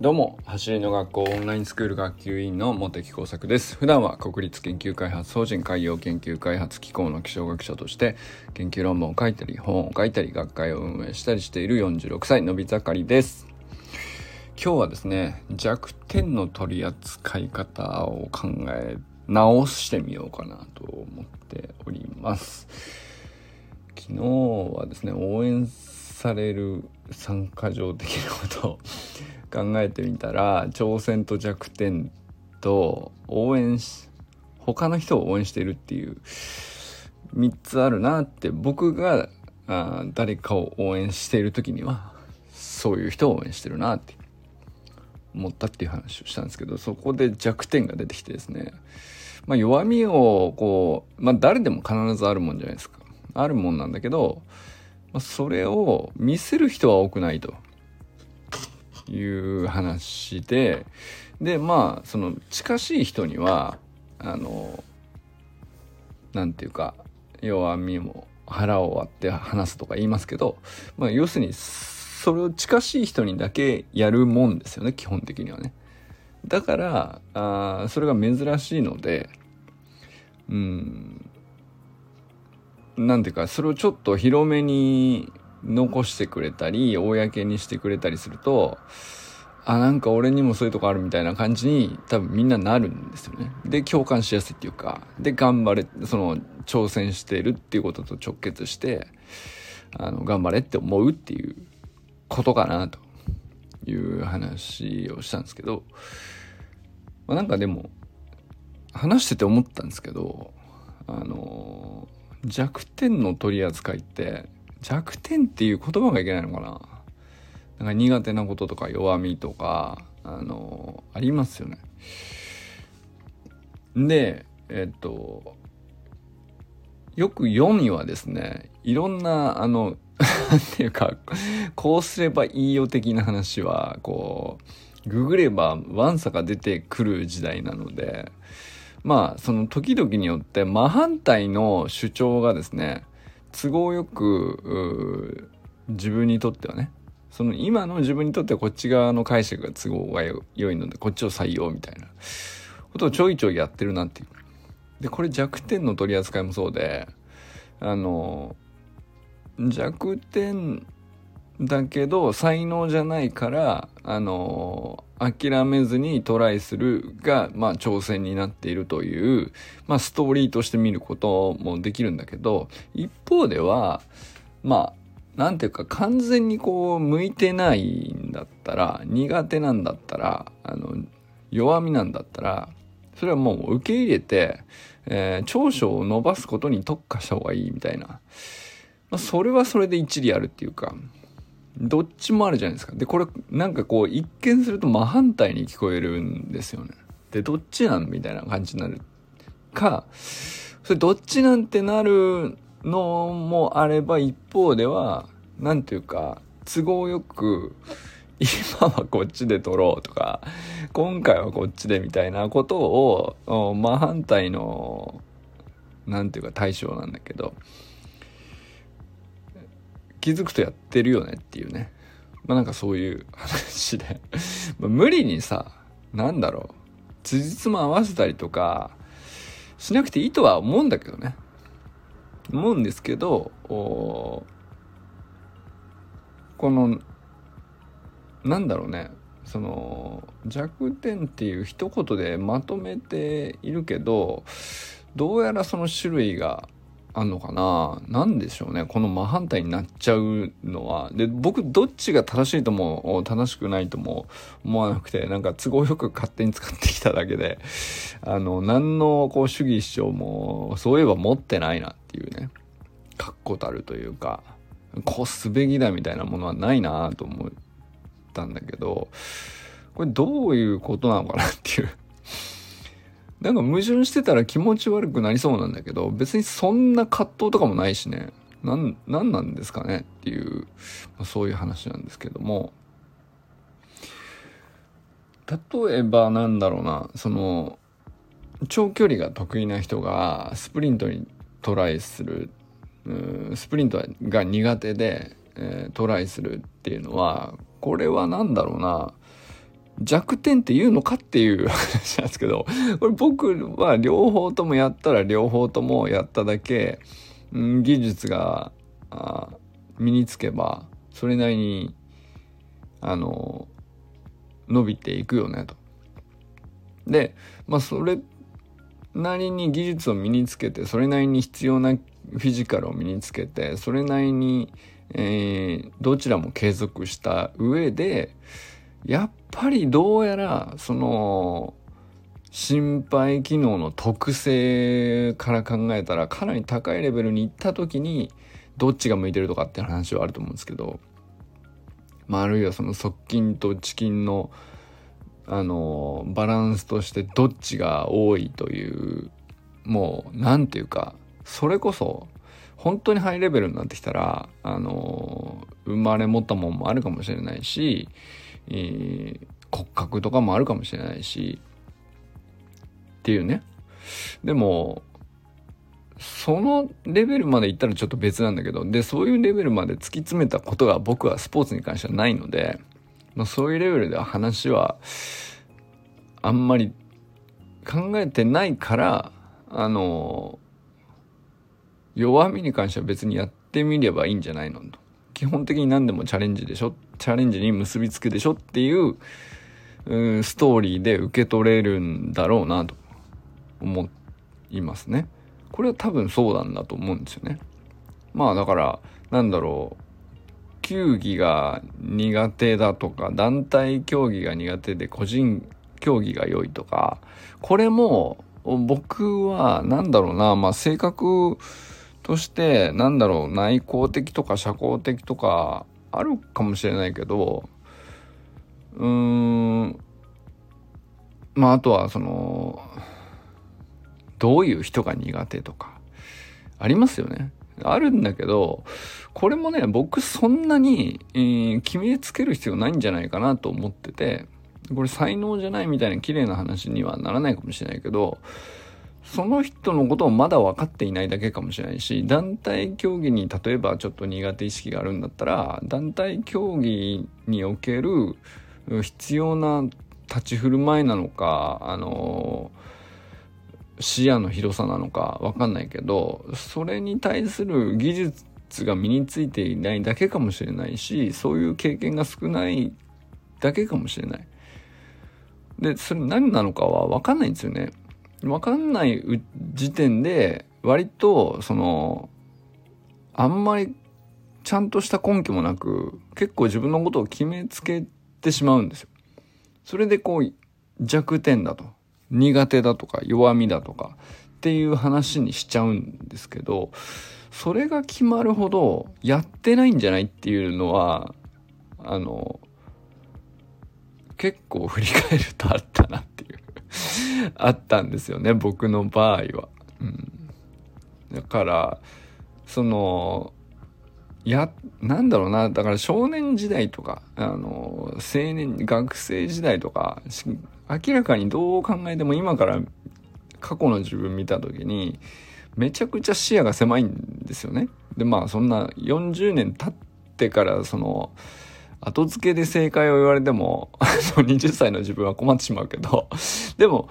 どうも、走りの学校オンラインスクール学級委員の茂木耕作です。普段は国立研究開発法人海洋研究開発機構の気象学者として研究論文を書いたり、本を書いたり、学会を運営したりしている46歳のび盛りです。今日はですね、弱点の取り扱い方を考え直してみようかなと思っております。昨日はですね、応援される参加条的なことを考えてみたら挑戦と弱点と応援し他の人を応援しているっていう3つあるなって僕があ誰かを応援している時にはそういう人を応援してるなって思ったっていう話をしたんですけどそこで弱点が出てきてですねまあ弱みをこうまあ誰でも必ずあるもんじゃないですか。あるもんなんだけど、まあ、それを見せる人は多くないと。いう話で、で、まあ、その近しい人には、あの、なんていうか、弱みも腹を割って話すとか言いますけど、まあ、要するに、それを近しい人にだけやるもんですよね、基本的にはね。だから、あそれが珍しいので、うん、なんていうか、それをちょっと広めに残してくれたり、公にしてくれたりすると、あ、なんか俺にもそういうとこあるみたいな感じに多分みんななるんですよね。で、共感しやすいっていうか、で、頑張れ、その、挑戦してるっていうことと直結して、あの、頑張れって思うっていうことかな、という話をしたんですけど、まあ、なんかでも、話してて思ったんですけど、あの、弱点の取り扱いって、弱点っていう言葉がいけないのかな？なんか苦手なこととか弱みとか、あの、ありますよね。で、えっと、よく読みはですね、いろんな、あの、っていうか、こうすればいいよ的な話は、こう、ググればワンサが出てくる時代なので、まあ、その時々によって真反対の主張がですね、都合よく自分にとってはねその今の自分にとってはこっち側の解釈が都合が良いのでこっちを採用みたいなことをちょいちょいやってるなっていう。でこれ弱点の取り扱いもそうであの弱点だけど才能じゃないからあの諦めずにトライするが、まあ、挑戦になっているという、まあ、ストーリーとして見ることもできるんだけど一方ではまあなんていうか完全にこう向いてないんだったら苦手なんだったらあの弱みなんだったらそれはもう受け入れて、えー、長所を伸ばすことに特化した方がいいみたいな、まあ、それはそれで一理あるっていうか。どっちもあるじゃないですか。で、これ、なんかこう、一見すると真反対に聞こえるんですよね。で、どっちなんみたいな感じになるか、それどっちなんてなるのもあれば、一方では、なんていうか、都合よく、今はこっちで撮ろうとか、今回はこっちでみたいなことを、真反対の、なんていうか対象なんだけど、気づくとやってるよねっていうね。まあなんかそういう話で ま無理にさ、なんだろう、辻褄合わせたりとか、しなくていいとは思うんだけどね。思うんですけど、この、なんだろうね、その弱点っていう一言でまとめているけどどうやらその種類があんのかな？なんでしょうね。この真反対になっちゃうのは。で、僕どっちが正しいとも正しくないとも思わなくて、なんか都合よく勝手に使ってきただけで、あの、何のこう主義主張もそういえば持ってないなっていうね、確固たるというか、こうすべきだみたいなものはないなと思ったんだけど、これどういうことなのかなっていう。なんか矛盾してたら気持ち悪くなりそうなんだけど、別にそんな葛藤とかもないしね。なん、なんなんですかねっていう、まあ、そういう話なんですけども。例えばなんだろうな、その、長距離が得意な人がスプリントにトライする、スプリントが苦手で、えー、トライするっていうのは、これは何だろうな、弱点って言うのかっていう話なんですけど、これ僕は両方ともやったら両方ともやっただけ、うん、技術が身につけば、それなりに、あの、伸びていくよねと。で、まあそれなりに技術を身につけて、それなりに必要なフィジカルを身につけて、それなりに、えー、どちらも継続した上で、やっぱりどうやらその心肺機能の特性から考えたらかなり高いレベルに行った時にどっちが向いてるとかって話はあると思うんですけど、まあ、あるいはその側筋と遅筋のあのバランスとしてどっちが多いというもう何て言うかそれこそ本当にハイレベルになってきたらあの生まれ持ったもんもあるかもしれないしえー、骨格とかもあるかもしれないしっていうね。でもそのレベルまでいったらちょっと別なんだけどでそういうレベルまで突き詰めたことが僕はスポーツに関してはないので、まあ、そういうレベルでは話はあんまり考えてないからあの弱みに関しては別にやってみればいいんじゃないのと。基本的に何でもチャレンジでしょ？チャレンジに結びつくでしょっていう、うん、ストーリーで受け取れるんだろうなと思いますね。これは多分そうなんだと思うんですよね。まあだからなんだろう球技が苦手だとか団体競技が苦手で個人競技が良いとかこれも僕は何だろうなまあ性格としてなんだろう内向的とか社交的とかあるかもしれないけどうーんまああとはそのどういう人が苦手とかありますよね。あるんだけどこれもね僕そんなに、えー、決めつける必要ないんじゃないかなと思っててこれ才能じゃないみたいな綺麗な話にはならないかもしれないけどその人のことをまだ分かっていないだけかもしれないし団体競技に例えばちょっと苦手意識があるんだったら団体競技における必要な立ち振る舞いなのかあの視野の広さなのか分かんないけどそれに対する技術が身についていないだけかもしれないしそういう経験が少ないだけかもしれない。でそれ何なのかは分かんないんですよね。分かんない時点で割とそのあんまりちゃんとした根拠もなく結構自分のことを決めつけてしまうんですよ。それでこう弱点だと苦手だとか弱みだとかっていう話にしちゃうんですけどそれが決まるほどやってないんじゃないっていうのはあの結構振り返るとあったな あったんですよね僕の場合は。うん、だからそのやなんだろうなだから少年時代とかあの青年学生時代とか明らかにどう考えても今から過去の自分見た時にめちゃくちゃ視野が狭いんですよね。でまあそんな40年経ってからその後付けで正解を言われても 20歳の自分は困ってしまうけどでも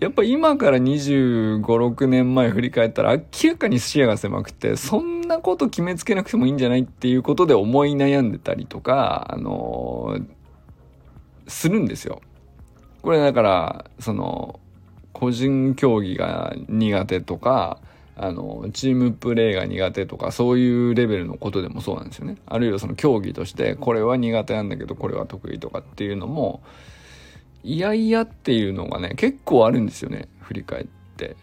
やっぱ今から25、6年前振り返ったら明らかに視野が狭くて、そんなこと決めつけなくてもいいんじゃないっていうことで思い悩んでたりとか、あのー、するんですよ。これだから、その、個人競技が苦手とか、あの、チームプレーが苦手とか、そういうレベルのことでもそうなんですよね。あるいはその競技として、これは苦手なんだけど、これは得意とかっていうのも、いやいやっていうのがね、結構あるんですよね、振り返って。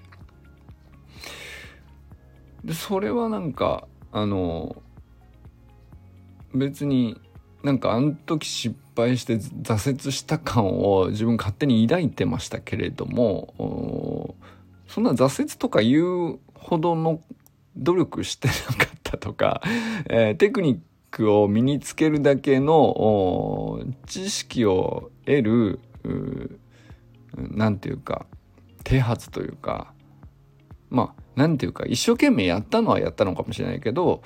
で、それはなんか、あの、別になんかあの時失敗して挫折した感を自分勝手に抱いてましたけれども、そんな挫折とか言うほどの努力してなかったとか、えー、テクニックを身につけるだけの知識を得る何て言うか啓発というかまあ何て言うか一生懸命やったのはやったのかもしれないけど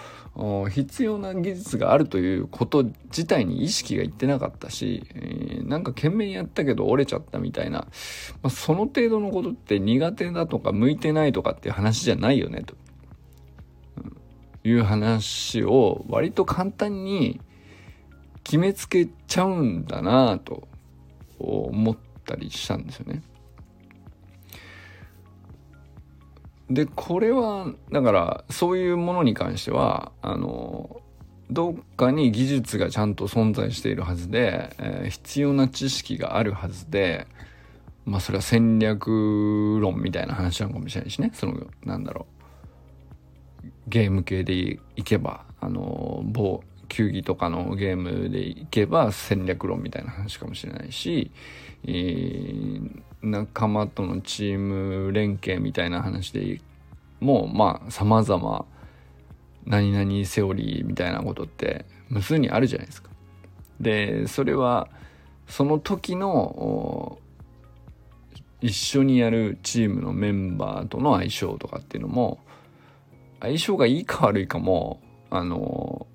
必要な技術があるということ自体に意識がいってなかったし、えー、なんか懸命にやったけど折れちゃったみたいな、まあ、その程度のことって苦手だとか向いてないとかっていう話じゃないよねと、いう話を割と簡単に決めつけちゃうんだなと思ったりしたんですよね。でこれはだからそういうものに関してはあのどっかに技術がちゃんと存在しているはずで、えー、必要な知識があるはずでまあそれは戦略論みたいな話なのかもしれないしね。そのなんだろう。ゲーム系でいけばあの某球技とかのゲームでいけば戦略論みたいな話かもしれないし、えー、仲間とのチーム連携みたいな話でもうまあ様々何々セオリーみたいなことって無数にあるじゃないですか。でそれはその時の一緒にやるチームのメンバーとの相性とかっていうのも相性がいいか悪いかもあの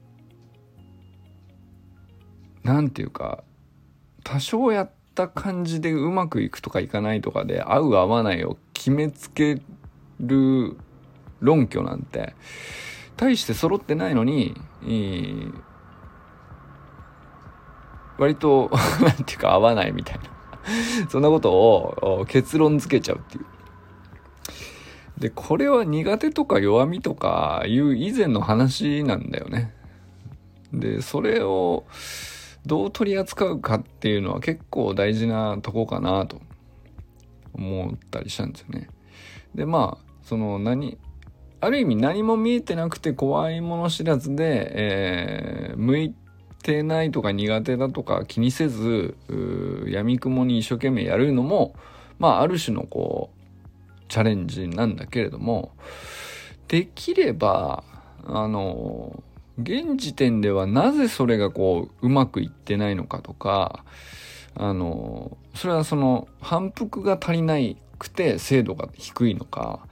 なんていうか多少やってった感じでうまくいくとかいかないとかで合う合わないを決めつける論拠なんて大して揃ってないのに、割と なんていうか合わないみたいなそんなことを結論付けちゃうっていう。で、これは苦手とか弱みとかいう以前の話なんだよね。で、それをどう取り扱うかっていうのは結構大事なとこかなと思ったりしたんですよね。で、まあ、その何、ある意味何も見えてなくて怖いもの知らずで、えー、向いてないとか苦手だとか気にせず闇雲に一生懸命やるのもまあある種のこうチャレンジなんだけれどもできればあの現時点ではなぜそれがこううまくいってないのかとかあのそれはその反復が足りないくて精度が低いのか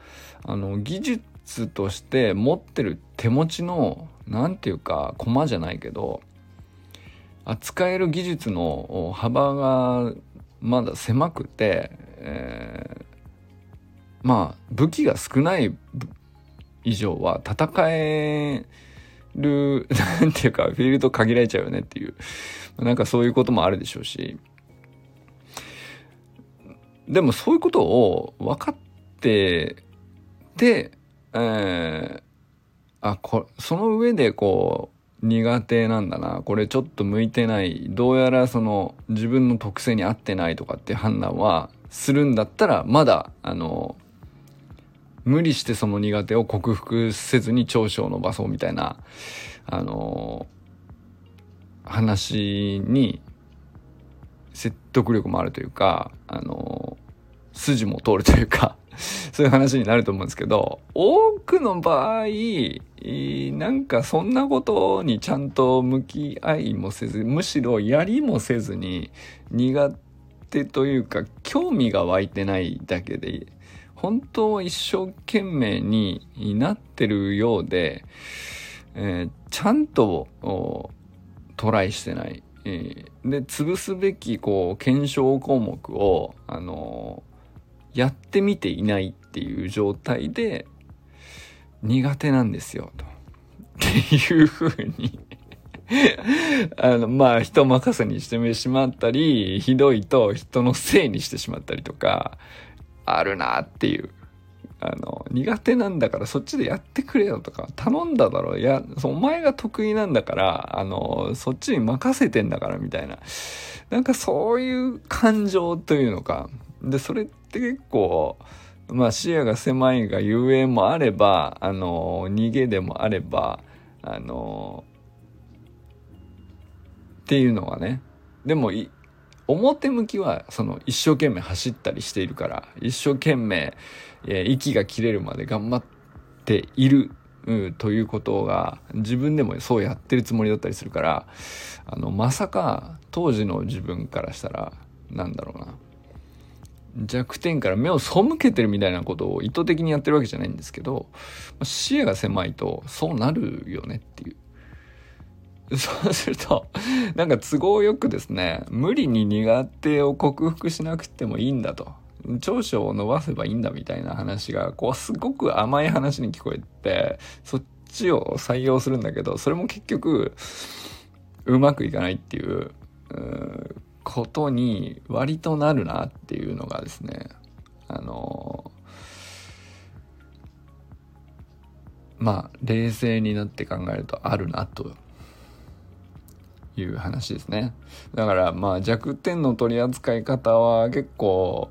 あの技術として持ってる手持ちの何て言うか駒じゃないけど扱える技術の幅がまだ狭くて、えー、まあ武器が少ない以上は戦える なんていうかフィールド限られちゃうよねっていう。なんかそういうこともあるでしょうし。でもそういうことを分かってで、えー、あこその上でこう苦手なんだな。これちょっと向いてない。どうやらその自分の特性に合ってないとかって判断はするんだったらまだあの無理してその苦手を克服せずに長所を伸ばそうみたいなあの話に説得力もあるというかあの筋も通るというか そういう話になると思うんですけど、多くの場合、なんかそんなことにちゃんと向き合いもせず、むしろやりもせずに苦手というか興味が湧いてないだけで、本当は一生懸命になってるようで、えー、ちゃんとトライしてない。えー、で、潰すべきこう検証項目を、あのやってみていないっていう状態で苦手なんですよと。っていうふうに あの、まあ、人任せにしてしまったり、ひどいと人のせいにしてしまったりとか、あるなっていう。あの、苦手なんだからそっちでやってくれよとか、頼んだだろう。いや、お前が得意なんだから、あの、そっちに任せてんだからみたいな。なんかそういう感情というのか。で、それって結構、まあ視野が狭いがゆえもあれば、あの、逃げでもあれば、あの、っていうのはね。でも、表向きはその一生懸命走ったりしているから一生懸命、え、息が切れるまで頑張っている、ということが自分でもそうやってるつもりだったりするからあのまさか当時の自分からしたらなんだろうな弱点から目を背けてるみたいなことを意図的にやってるわけじゃないんですけど視野が狭いとそうなるよねっていう。そうすると、なんか都合よくですね、無理に苦手を克服しなくてもいいんだと。長所を伸ばせばいいんだみたいな話が、こう、すごく甘い話に聞こえて、そっちを採用するんだけど、それも結局、うまくいかないっていう、うことに割となるなっていうのがですね、あのまあ、冷静になって考えるとあるなという話ですね。だからまあ弱点の取り扱い方は結構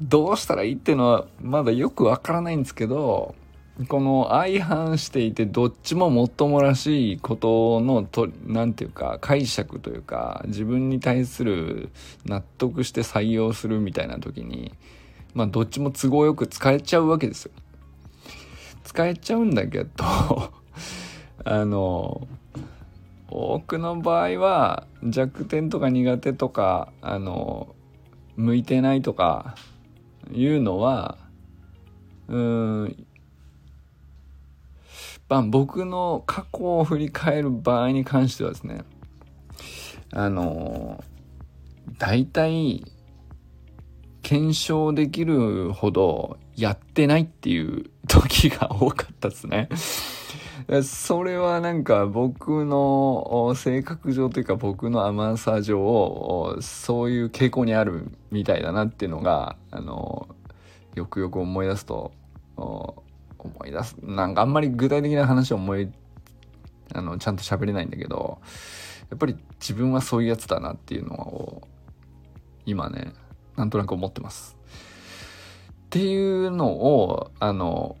どうしたらいいっていうのはまだよくわからないんですけどこの相反していてどっちももっともらしいことのとなんていうか解釈というか自分に対する納得して採用するみたいな時にまあどっちも都合よく使えちゃうわけですよ。使えちゃうんだけど あの多くの場合は弱点とか苦手とかあの向いてないとかいうのはうんまあ、僕の過去を振り返る場合に関してはですね、あの、大体、検証できるほどやってないっていう時が多かったですね。それはなんか僕の性格上というか僕の甘さ上、そういう傾向にあるみたいだなっていうのが、あの、よくよく思い出すと、思い出す。なんかあんまり具体的な話を思い、あの、ちゃんと喋れないんだけど、やっぱり自分はそういうやつだなっていうのを、今ね、なんとなく思ってます。っていうのを、あの、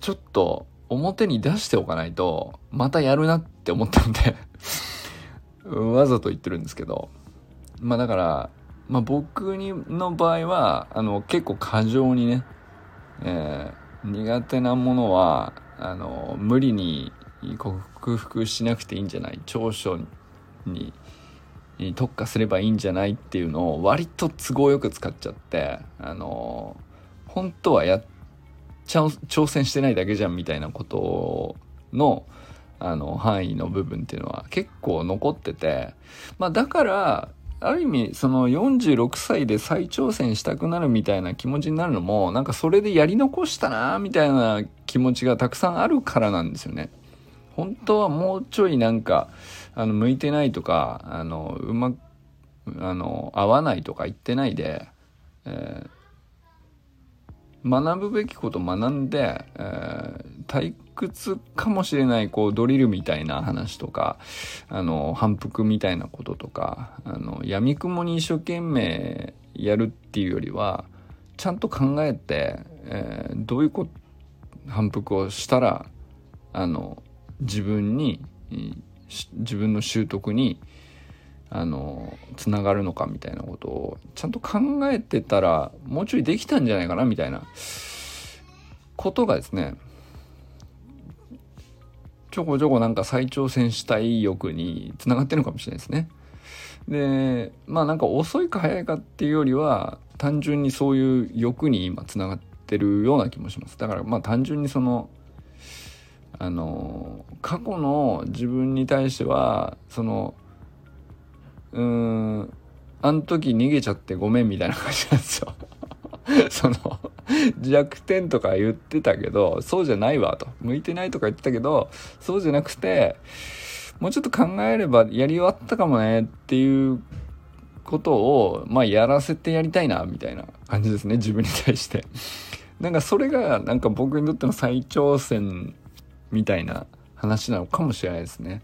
ちょっと表に出しておかないと、またやるなって思ったんで わざと言ってるんですけど、まあだから、まあ僕にの場合は、あの、結構過剰にね、えー苦手なものはあの無理に克服しなくていいんじゃない長所に特化すればいいんじゃないっていうのを割と都合よく使っちゃってあの本当はやっちゃ挑戦してないだけじゃんみたいなことのあの範囲の部分っていうのは結構残っててまあだからある意味、その46歳で再挑戦したくなるみたいな気持ちになるのも、なんかそれでやり残したなみたいな気持ちがたくさんあるからなんですよね。本当はもうちょいなんか、あの、向いてないとか、あの、うま、あの、合わないとか言ってないで、えー、学ぶべきこと学んで、えー、退屈かもしれないこうドリルみたいな話とかあの反復みたいなこととかあの闇雲に一生懸命やるっていうよりはちゃんと考えて、えー、どういうこ反復をしたらあの自分に自分の習得にあのつながるのかみたいなことをちゃんと考えてたらもうちょいできたんじゃないかなみたいなことがですねちょこちょこなんか再挑戦したい欲につながってるのかもしれないですね。でまあなんか遅いか早いかっていうよりは単純にそういう欲に今つながってるような気もします。だからまあ単純にそのあの過去の自分に対してはそのうーんあの時逃げちゃってごめんみたいな感じなんですよ。その弱点とか言ってたけど、そうじゃないわと。向いてないとか言ってたけど、そうじゃなくて、もうちょっと考えればやり終わったかもねっていうことを、まあやらせてやりたいな、みたいな感じですね、自分に対して。なんかそれが、なんか僕にとっての再挑戦みたいな話なのかもしれないですね。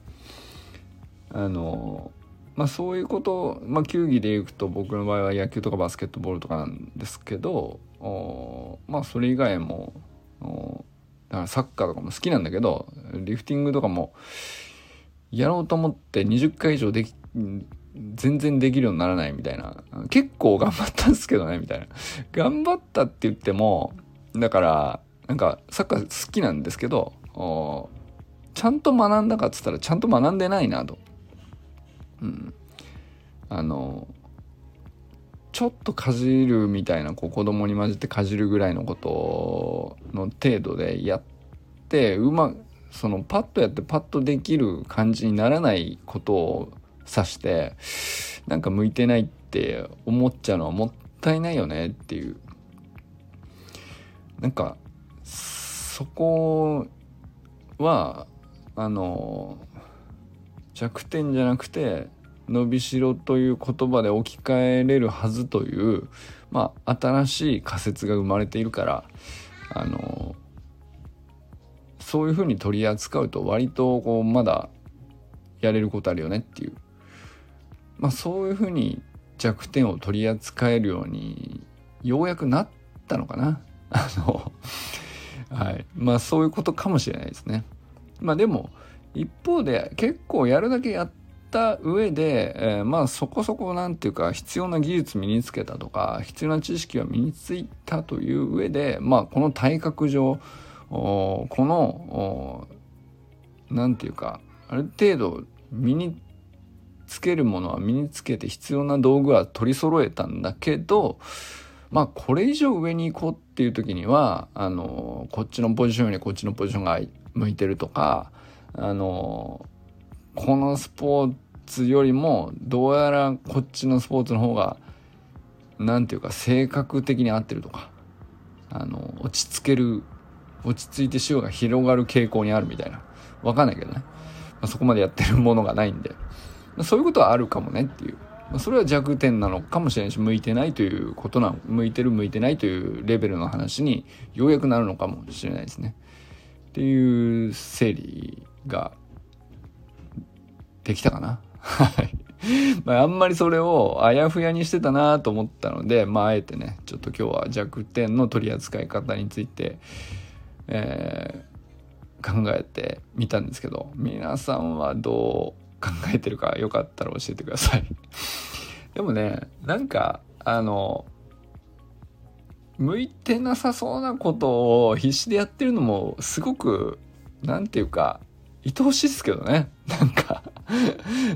あの、まあそういうこと、まあ球技でいくと僕の場合は野球とかバスケットボールとかなんですけど、まあそれ以外もだからサッカーとかも好きなんだけどリフティングとかもやろうと思って20回以上でき全然できるようにならないみたいな結構頑張ったんですけどねみたいな頑張ったって言ってもだからなんかサッカー好きなんですけどちゃんと学んだかっつったらちゃんと学んでないなと。うん。あのちょっとかじるみたいなこう子供に混じってかじるぐらいのことの程度でやってうまそのパッとやってパッとできる感じにならないことを指してなんか向いてないって思っちゃうのはもったいないよねっていうなんかそこはあの弱点じゃなくて伸びしろという言葉で置き換えれるはずという、まあ、新しい仮説が生まれているからあのそういうふうに取り扱うと割とこうまだやれることあるよねっていう、まあ、そういうふうに弱点を取り扱えるようにようやくなったのかな。あのはいまあそういうことかもしれないですね。まあでも一方で結構やるだけやった上で、えー、まあそこそこなんていうか必要な技術身につけたとか必要な知識は身についたという上でまあこの体格上この何て言うかある程度身につけるものは身につけて必要な道具は取り揃えたんだけどまあこれ以上上に行こうっていう時にはあのこっちのポジションよりこっちのポジションが向いてるとかあのこのスポーツよりもどうやらこっちのスポーツの方が何て言うか性格的に合ってるとかあの落ち着ける落ち着いて潮が広がる傾向にあるみたいなわかんないけどね、まあ、そこまでやってるものがないんで、まあ、そういうことはあるかもねっていうまそれは弱点なのかもしれないし向いてないということなの向いてる向いてないというレベルの話にようやくなるのかもしれないですね。っていう整理ができたかな。はい。まあ、あんまりそれをあやふやにしてたなと思ったので、まあ、あえてね、ちょっと今日は弱点の取り扱い方について、えー、考えてみたんですけど、皆さんはどう考えてるかよかったら教えてください でもねなんかあの向いてなさそうなことを必死でやってるのもすごく何て言うか愛おしいですけどね なんか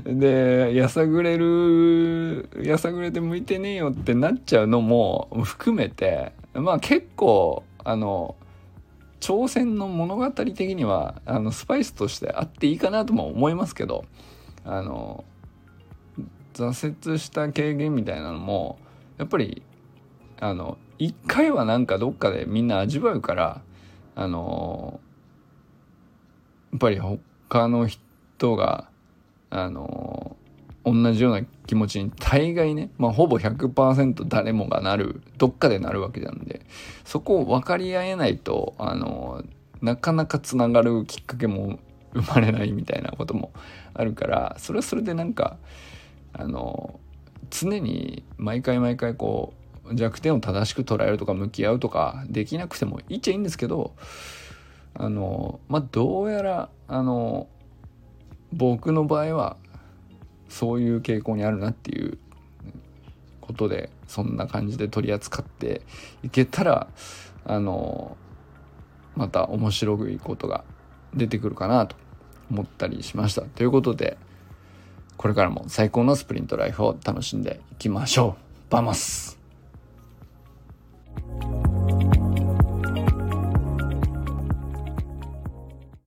でやさぐれるやさぐれて向いてねえよってなっちゃうのも含めてまあ結構あの挑戦の物語的にはあのスパイスとしてあっていいかなとも思いますけどあの挫折した経験みたいなのもやっぱりあの一回はなんかどっかでみんな味わうからあのやっぱり他の人があの同じような気持ちに大概ね、まあ、ほぼ100%誰もがなるどっかでなるわけなんでそこを分かり合えないとあのなかなかつながるきっかけも生まれないみたいなこともあるからそれはそれでなんかあの常に毎回毎回こう弱点を正しく捉えるとか向き合うとかできなくてもいいっちゃいいんですけどあのまあどうやらあの僕の場合はそういう傾向にあるなっていうことでそんな感じで取り扱っていけたらあのまた面白いことが出てくるかなと思ったりしました。ということで、これからも最高のスプリントライフを楽しんでいきましょう。バマス